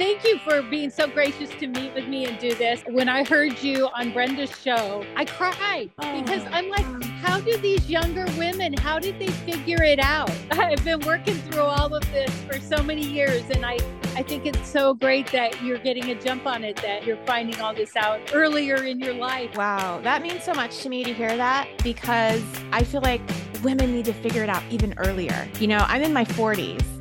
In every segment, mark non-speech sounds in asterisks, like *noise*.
Thank you for being so gracious to meet with me and do this. When I heard you on Brenda's show, I cried oh. because I'm like, how do these younger women, how did they figure it out? *laughs* I've been working through all of this for so many years and I I think it's so great that you're getting a jump on it, that you're finding all this out earlier in your life. Wow, that means so much to me to hear that because I feel like women need to figure it out even earlier. You know, I'm in my 40s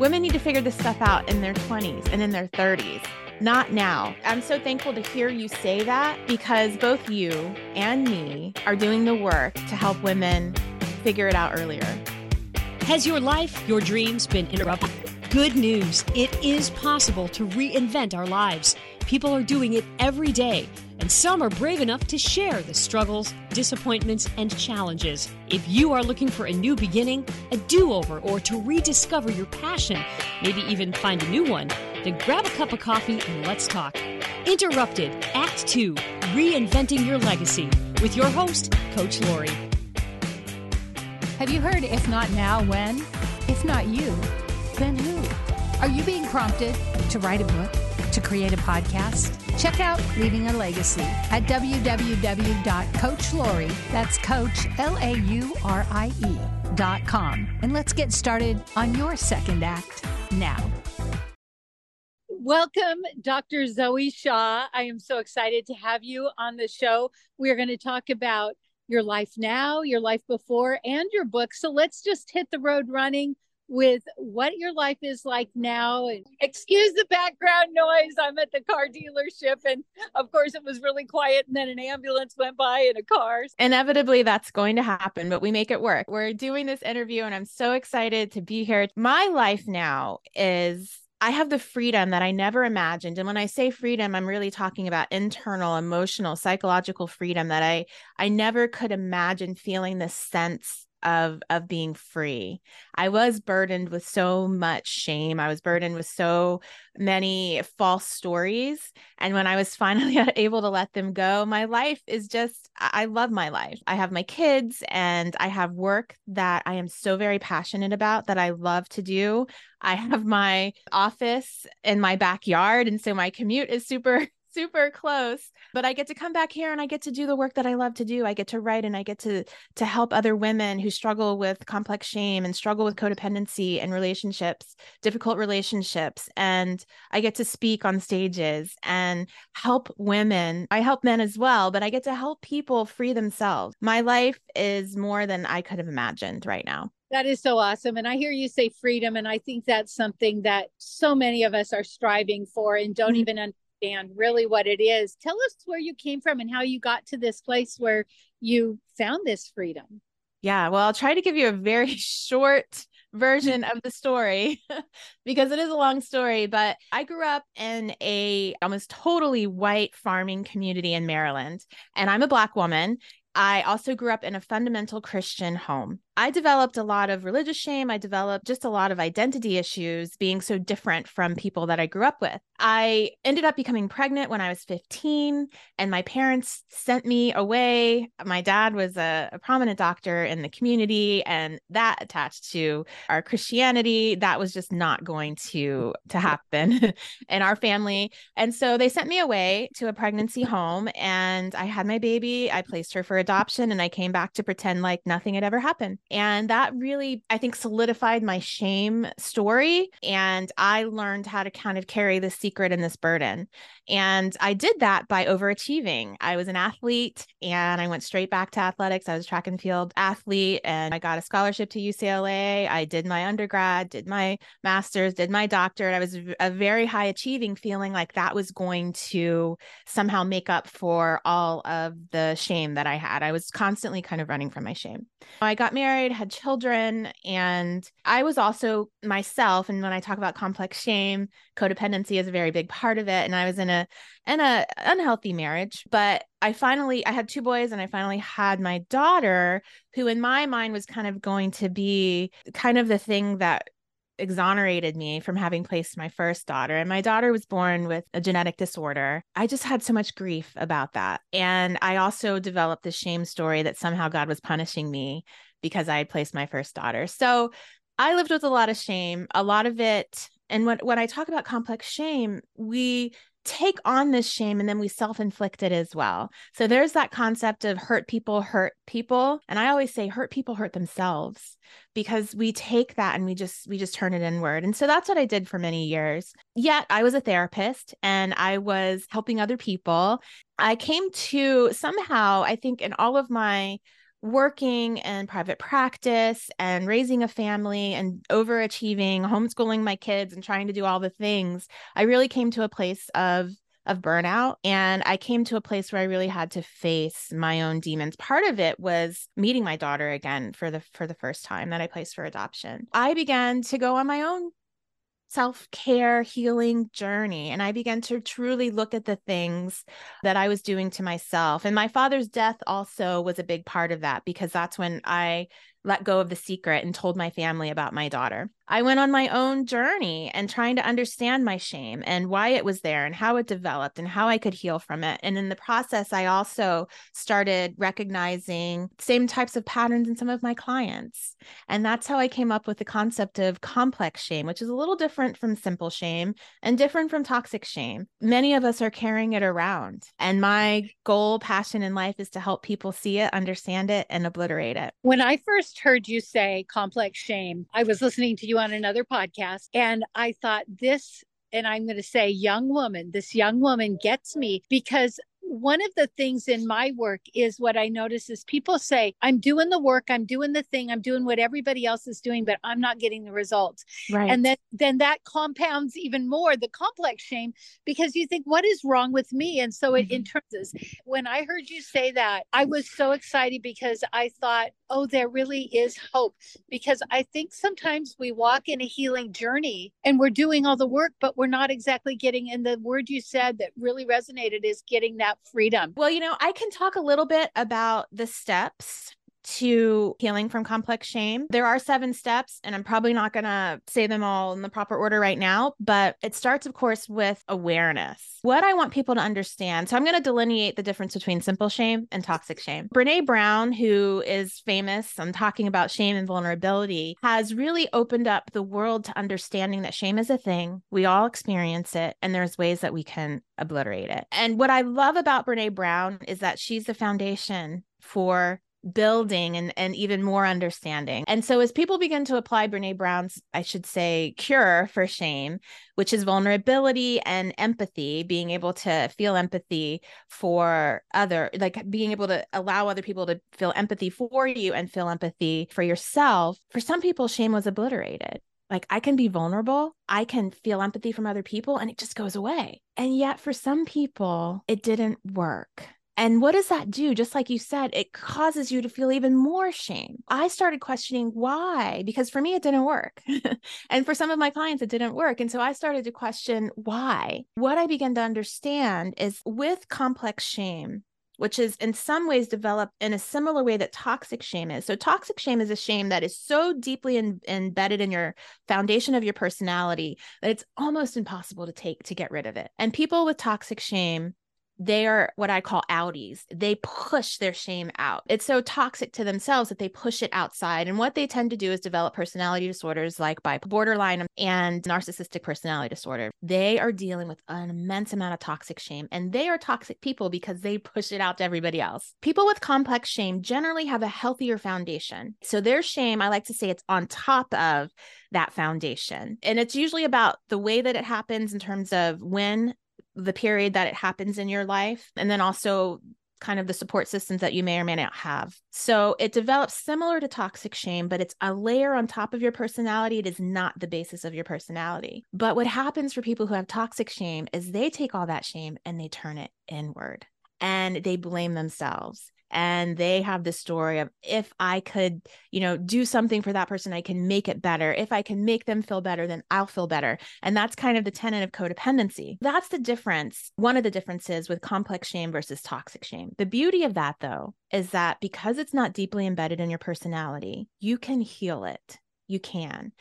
Women need to figure this stuff out in their 20s and in their 30s, not now. I'm so thankful to hear you say that because both you and me are doing the work to help women figure it out earlier. Has your life, your dreams been interrupted? Good news. It is possible to reinvent our lives. People are doing it every day and some are brave enough to share the struggles, disappointments, and challenges. If you are looking for a new beginning, a do over, or to rediscover your passion, maybe even find a new one, then grab a cup of coffee and let's talk. Interrupted, Act 2 Reinventing Your Legacy with your host, Coach Laurie. Have you heard If Not Now, When? If not you, then who? Are you being prompted to write a book? To create a podcast? Check out Leaving a Legacy at www.coachlaurie, that's coach, L-A-U-R-I-E, dot com. And let's get started on your second act now. Welcome, Dr. Zoe Shaw. I am so excited to have you on the show. We are going to talk about your life now, your life before, and your book. So let's just hit the road running with what your life is like now. And excuse the background noise. I'm at the car dealership. And of course, it was really quiet. And then an ambulance went by in a car. Inevitably, that's going to happen, but we make it work. We're doing this interview, and I'm so excited to be here. My life now is I have the freedom that I never imagined. And when I say freedom, I'm really talking about internal, emotional, psychological freedom that I I never could imagine feeling this sense of of being free. I was burdened with so much shame. I was burdened with so many false stories and when I was *laughs* finally *laughs* able to let them go, my life is just I love my life. I have my kids and I have work that I am so very passionate about that I love to do. I *laughs* have my office in my backyard and so my commute is super super close but i get to come back here and i get to do the work that i love to do i get to write and i get to to help other women who struggle with complex shame and struggle with codependency and relationships difficult relationships and i get to speak on stages and help women i help men as well but i get to help people free themselves my life is more than i could have imagined right now that is so awesome. And I hear you say freedom. And I think that's something that so many of us are striving for and don't mm-hmm. even understand really what it is. Tell us where you came from and how you got to this place where you found this freedom. Yeah, well, I'll try to give you a very *laughs* short version of the story *laughs* because it is a long story but i grew up in a almost totally white farming community in maryland and i'm a black woman I also grew up in a fundamental Christian home. I developed a lot of religious shame. I developed just a lot of identity issues being so different from people that I grew up with. I ended up becoming pregnant when I was 15, and my parents sent me away. My dad was a, a prominent doctor in the community, and that attached to our Christianity, that was just not going to, to happen *laughs* in our family. And so they sent me away to a pregnancy home, and I had my baby. I placed her for adoption, and I came back to pretend like nothing had ever happened. And that really, I think, solidified my shame story. And I learned how to kind of carry this secret and this burden. And I did that by overachieving. I was an athlete and I went straight back to athletics. I was track and field athlete and I got a scholarship to UCLA. I did my undergrad, did my master's, did my doctorate. I was a very high achieving feeling like that was going to somehow make up for all of the shame that I had. I was constantly kind of running from my shame. I got married married, had children, and I was also myself. And when I talk about complex shame, codependency is a very big part of it. And I was in a in a unhealthy marriage, but I finally I had two boys, and I finally had my daughter, who in my mind was kind of going to be kind of the thing that exonerated me from having placed my first daughter. And my daughter was born with a genetic disorder. I just had so much grief about that. And I also developed the shame story that somehow God was punishing me because I had placed my first daughter. So I lived with a lot of shame. A lot of it And when, when I talk about complex shame, we take on this shame and then we self-inflict it as well. So there's that concept of hurt people hurt people and I always say hurt people hurt themselves because we take that and we just we just turn it inward. And so that's what I did for many years. Yet I was a therapist and I was helping other people. I came to somehow I think in all of my working and private practice and raising a family and overachieving, homeschooling my kids and trying to do all the things, I really came to a place of of burnout and I came to a place where I really had to face my own demons. Part of it was meeting my daughter again for the for the first time that I placed for adoption. I began to go on my own self care healing journey. And I began to truly look at the things that I was doing to myself. And my father's death also was a big part of that because that's when I let go of the secret and told my family about my daughter. I went on my own journey and trying to understand my shame and why it was there and how it developed and how I could heal from it. And in the process, I also started recognizing same types of patterns in some of my clients. And that's how I came up with the concept of complex shame, which is a little different from simple shame and different from toxic shame. Many of us are carrying it around. And my goal, passion in life is to help people see it, understand it, and obliterate it. When I first heard you say complex shame, I was listening to you on another podcast. And I thought this and I'm going to say young woman, this young woman gets me because one of the things in my work is what I notice is people say, I'm doing the work, I'm doing the thing, I'm doing what everybody else is doing, but I'm not getting the results. Right. And then then that compounds even more the complex shame because you think, what is wrong with me? And so it mm-hmm. internals. When I heard you say that, I was so excited because I thought, oh, there really is hope. Because I think sometimes we walk in a healing journey and we're doing all the work, but we're not exactly getting, and the word you said that really resonated is getting that freedom. Well, you know, I can talk a little bit about the steps to healing from complex shame. There are seven steps, and I'm probably not going to say them all in the proper order right now, but it starts, of course, with awareness. What I want people to understand. So I'm going to delineate the difference between simple shame and toxic shame. Brene Brown, who is famous on talking about shame and vulnerability, has really opened up the world to understanding that shame is a thing. We all experience it, and there's ways that we can obliterate it. And what I love about Brene Brown is that she's the foundation for building and, and even more understanding. And so as people begin to apply Brene Brown's, I should say, cure for shame, which is vulnerability and empathy, being able to feel empathy for other, like being able to allow other people to feel empathy for you and feel empathy for yourself. For some people, shame was obliterated. Like I can be vulnerable, I can feel empathy from other people, and it just goes away. And yet, for some people, it didn't work. And what does that do? Just like you said, it causes you to feel even more shame. I started questioning why, because for me, it didn't work. *laughs* and for some of my clients, it didn't work. And so I started to question why. What I began to understand is with complex shame, which is in some ways developed in a similar way that toxic shame is. So, toxic shame is a shame that is so deeply in, embedded in your foundation of your personality that it's almost impossible to take to get rid of it. And people with toxic shame they are what I call outies. They push their shame out. It's so toxic to themselves that they push it outside. And what they tend to do is develop personality disorders like borderline and narcissistic personality disorder. They are dealing with an immense amount of toxic shame and they are toxic people because they push it out to everybody else. People with complex shame generally have a healthier foundation. So their shame, I like to say it's on top of that foundation. And it's usually about the way that it happens in terms of when the period that it happens in your life, and then also kind of the support systems that you may or may not have. So it develops similar to toxic shame, but it's a layer on top of your personality. It is not the basis of your personality. But what happens for people who have toxic shame is they take all that shame and they turn it inward and they blame themselves and they have this story of if i could you know do something for that person i can make it better. If i can make them feel better then i'll feel better. And that's kind of the tenet of codependency. That's the difference one of the differences with complex shame versus toxic shame. The beauty of that though is that because it's not deeply embedded in your personality you can heal it. You can.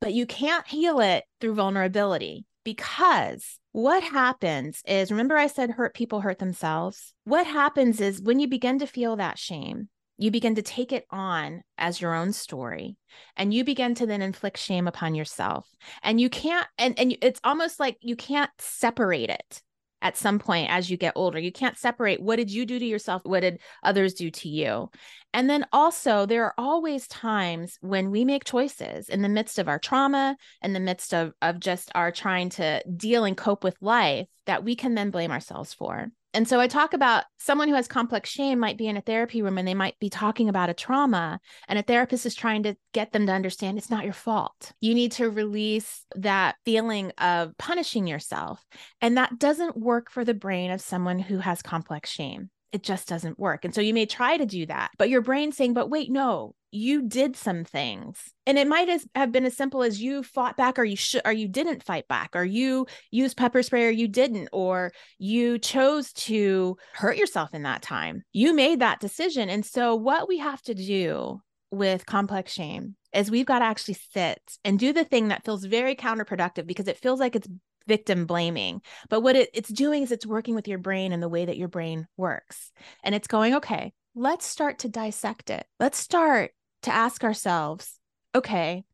But you can't heal it through vulnerability because what happens is remember I said hurt people hurt themselves? What happens is when you begin to feel that shame, you begin to take it on as your own story and you begin to then inflict shame upon yourself and you can't and, and it's almost like you can't separate it at some point as you get older. You can't separate what did you do to yourself what did others do to you. And then also there are always times when we make choices in the midst of our trauma in the midst of of just our trying to deal and cope with life that we can then blame ourselves for and so I talk about someone who has complex shame might be in a therapy room and they might be talking about a trauma, and a therapist is trying to get them to understand it's not your fault. You need to release that feeling of punishing yourself. And that doesn't work for the brain of someone who has complex shame it just doesn't work. And so you may try to do that, but your brain's saying, but wait, no, you did some things. And it might have been as simple as you fought back or you should or you didn't fight back or you used pepper spray or you didn't or you chose to hurt yourself in that time. You made that decision. And so what we have to do with complex shame is we've got to actually sit and do the thing that feels very counterproductive because it feels like it's victim blaming. But what it, it's doing is it's working with your brain and the way that your brain works. And it's going, okay, let's start to dissect it. Let's start to ask ourselves, okay,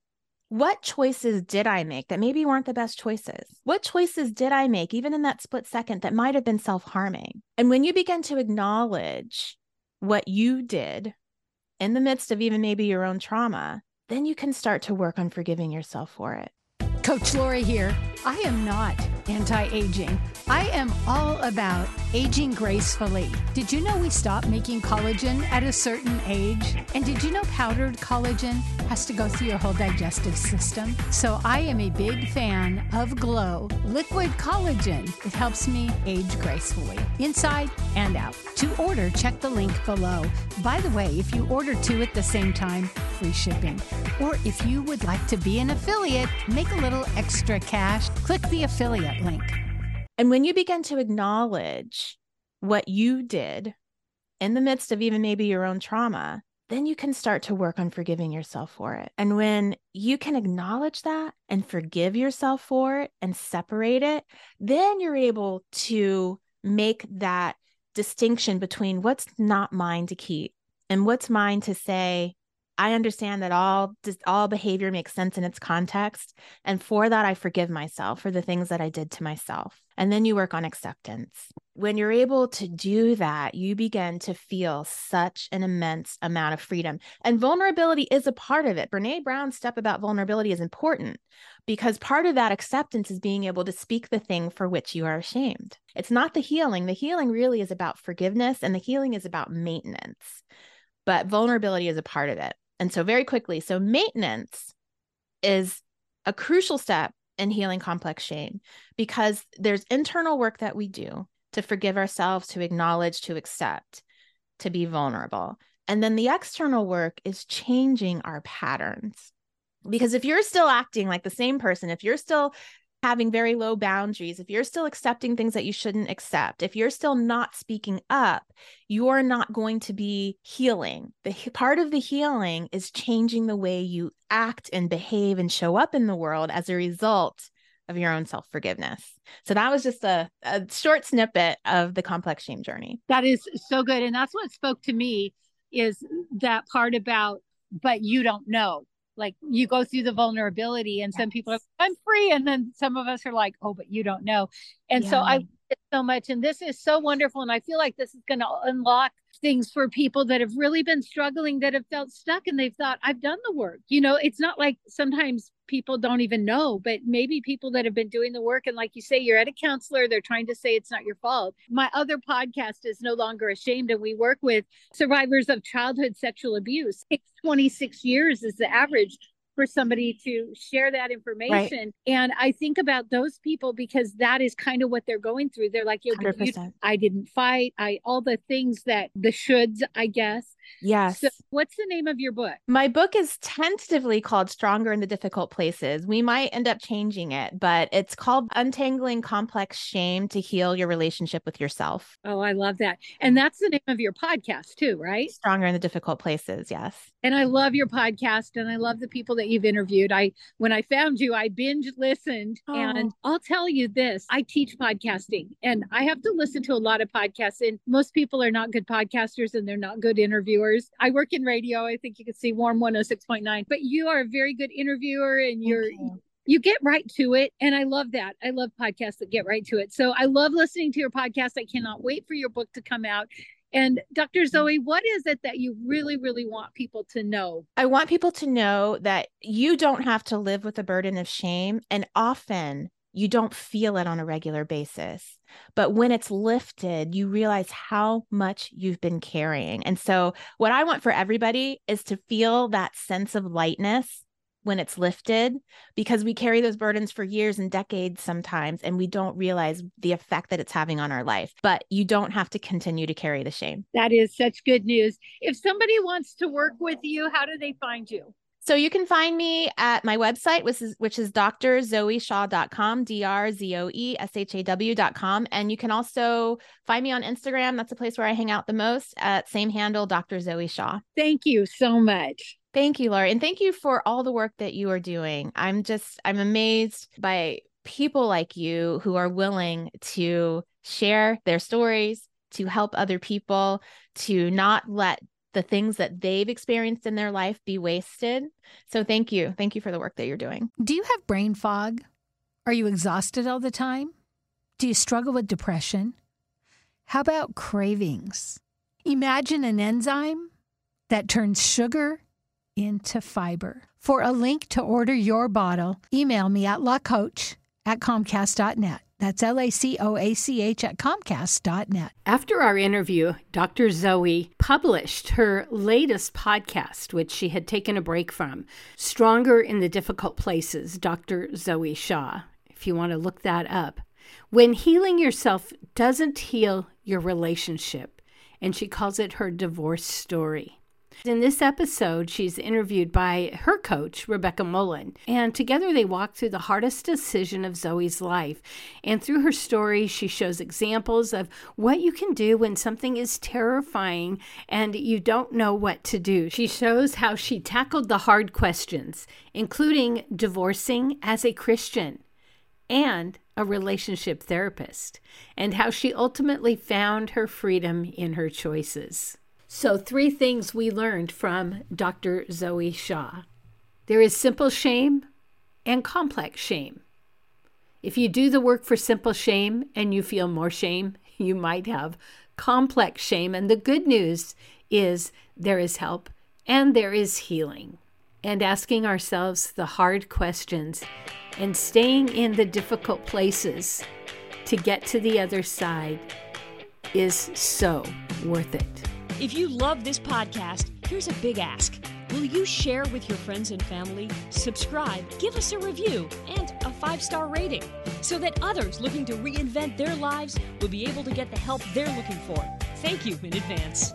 what choices did I make that maybe weren't the best choices? What choices did I make, even in that split second, that might have been self harming? And when you begin to acknowledge what you did in the midst of even maybe your own trauma, then you can start to work on forgiving yourself for it. Coach Laurie here. I am not anti aging. I am all about aging gracefully. Did you know we stop making collagen at a certain age? And did you know powdered collagen has to go through your whole digestive system? So I am a big fan of Glow Liquid Collagen. It helps me age gracefully, inside and out. To order, check the link below. By the way, if you order two at the same time, free shipping. Or if you would like to be an affiliate, make a little extra cash, click the affiliate link. And when you begin to acknowledge what you did in the midst of even maybe your own trauma, then you can start to work on forgiving yourself for it. And when you can acknowledge that and forgive yourself for it and separate it, then you're able to make that distinction between what's not mine to keep and what's mine to say, I understand that all all behavior makes sense in its context and for that I forgive myself for the things that I did to myself. And then you work on acceptance. When you're able to do that, you begin to feel such an immense amount of freedom. And vulnerability is a part of it. Brené Brown's step about vulnerability is important because part of that acceptance is being able to speak the thing for which you are ashamed. It's not the healing. The healing really is about forgiveness and the healing is about maintenance. But vulnerability is a part of it. And so, very quickly, so maintenance is a crucial step in healing complex shame because there's internal work that we do to forgive ourselves, to acknowledge, to accept, to be vulnerable. And then the external work is changing our patterns. Because if you're still acting like the same person, if you're still having very low boundaries, if you're still accepting things that you shouldn't accept, if you're still not speaking up, you're not going to be healing. The part of the healing is changing the way you act and behave and show up in the world as a result of your own self forgiveness. So that was just a, a short snippet of the complex shame journey. That is so good. And that's what spoke to me is that part about, but you don't know like you go through the vulnerability and some people are i'm free and then some of us are like oh but you don't know and yeah. so i so much and this is so wonderful and i feel like this is going to unlock things for people that have really been struggling that have felt stuck and they've thought i've done the work. You know it's not like sometimes people don't even know but maybe people that have been doing the work and like you say you're at a counselor they're trying to say it's not your fault. My other podcast is no longer ashamed and we work with survivors of childhood sexual abuse. It's 26 years is the average for somebody to share that information. Right. And I think about those people because that is kind of what they're going through. They're like, you, I didn't fight. I all the things that the shoulds, I guess. Yes. So what's the name of your book? My book is tentatively called Stronger in the Difficult Places. We might end up changing it, but it's called Untangling Complex Shame to Heal Your Relationship with Yourself. Oh, I love that. And mm-hmm. that's the name of your podcast too, right? Stronger in the Difficult Places. Yes. And I love your podcast and I love the people that you've interviewed. I when I found you, I binge listened oh. and I'll tell you this, I teach podcasting and I have to listen to a lot of podcasts and most people are not good podcasters and they're not good interviewers I work in radio. I think you can see Warm 106.9, but you are a very good interviewer and you're you. you get right to it. And I love that. I love podcasts that get right to it. So I love listening to your podcast. I cannot wait for your book to come out. And Dr. Mm-hmm. Zoe, what is it that you really, really want people to know? I want people to know that you don't have to live with a burden of shame. And often you don't feel it on a regular basis. But when it's lifted, you realize how much you've been carrying. And so, what I want for everybody is to feel that sense of lightness when it's lifted because we carry those burdens for years and decades sometimes and we don't realize the effect that it's having on our life but you don't have to continue to carry the shame that is such good news if somebody wants to work with you how do they find you so you can find me at my website, which is which is drzoeshaw.com, D-R-Z-O-E-S-H-A-W.com. And you can also find me on Instagram. That's a place where I hang out the most at same handle, Dr. Zoe Shaw. Thank you so much. Thank you, Laura. And thank you for all the work that you are doing. I'm just, I'm amazed by people like you who are willing to share their stories, to help other people, to not let the things that they've experienced in their life be wasted. So thank you. Thank you for the work that you're doing. Do you have brain fog? Are you exhausted all the time? Do you struggle with depression? How about cravings? Imagine an enzyme that turns sugar into fiber. For a link to order your bottle, email me at lacoach at comcast.net. That's L A C O A C H at Comcast.net. After our interview, Dr. Zoe published her latest podcast, which she had taken a break from Stronger in the Difficult Places, Dr. Zoe Shaw. If you want to look that up. When healing yourself doesn't heal your relationship, and she calls it her divorce story. In this episode, she's interviewed by her coach, Rebecca Mullen, and together they walk through the hardest decision of Zoe's life. And through her story, she shows examples of what you can do when something is terrifying and you don't know what to do. She shows how she tackled the hard questions, including divorcing as a Christian and a relationship therapist, and how she ultimately found her freedom in her choices. So, three things we learned from Dr. Zoe Shaw there is simple shame and complex shame. If you do the work for simple shame and you feel more shame, *laughs* you might have complex shame. And the good news is there is help and there is healing. And asking ourselves the hard questions and staying in the difficult places to get to the other side is so worth it. If you love this podcast, here's a big ask. Will you share with your friends and family, subscribe, give us a review, and a five star rating so that others looking to reinvent their lives will be able to get the help they're looking for? Thank you in advance.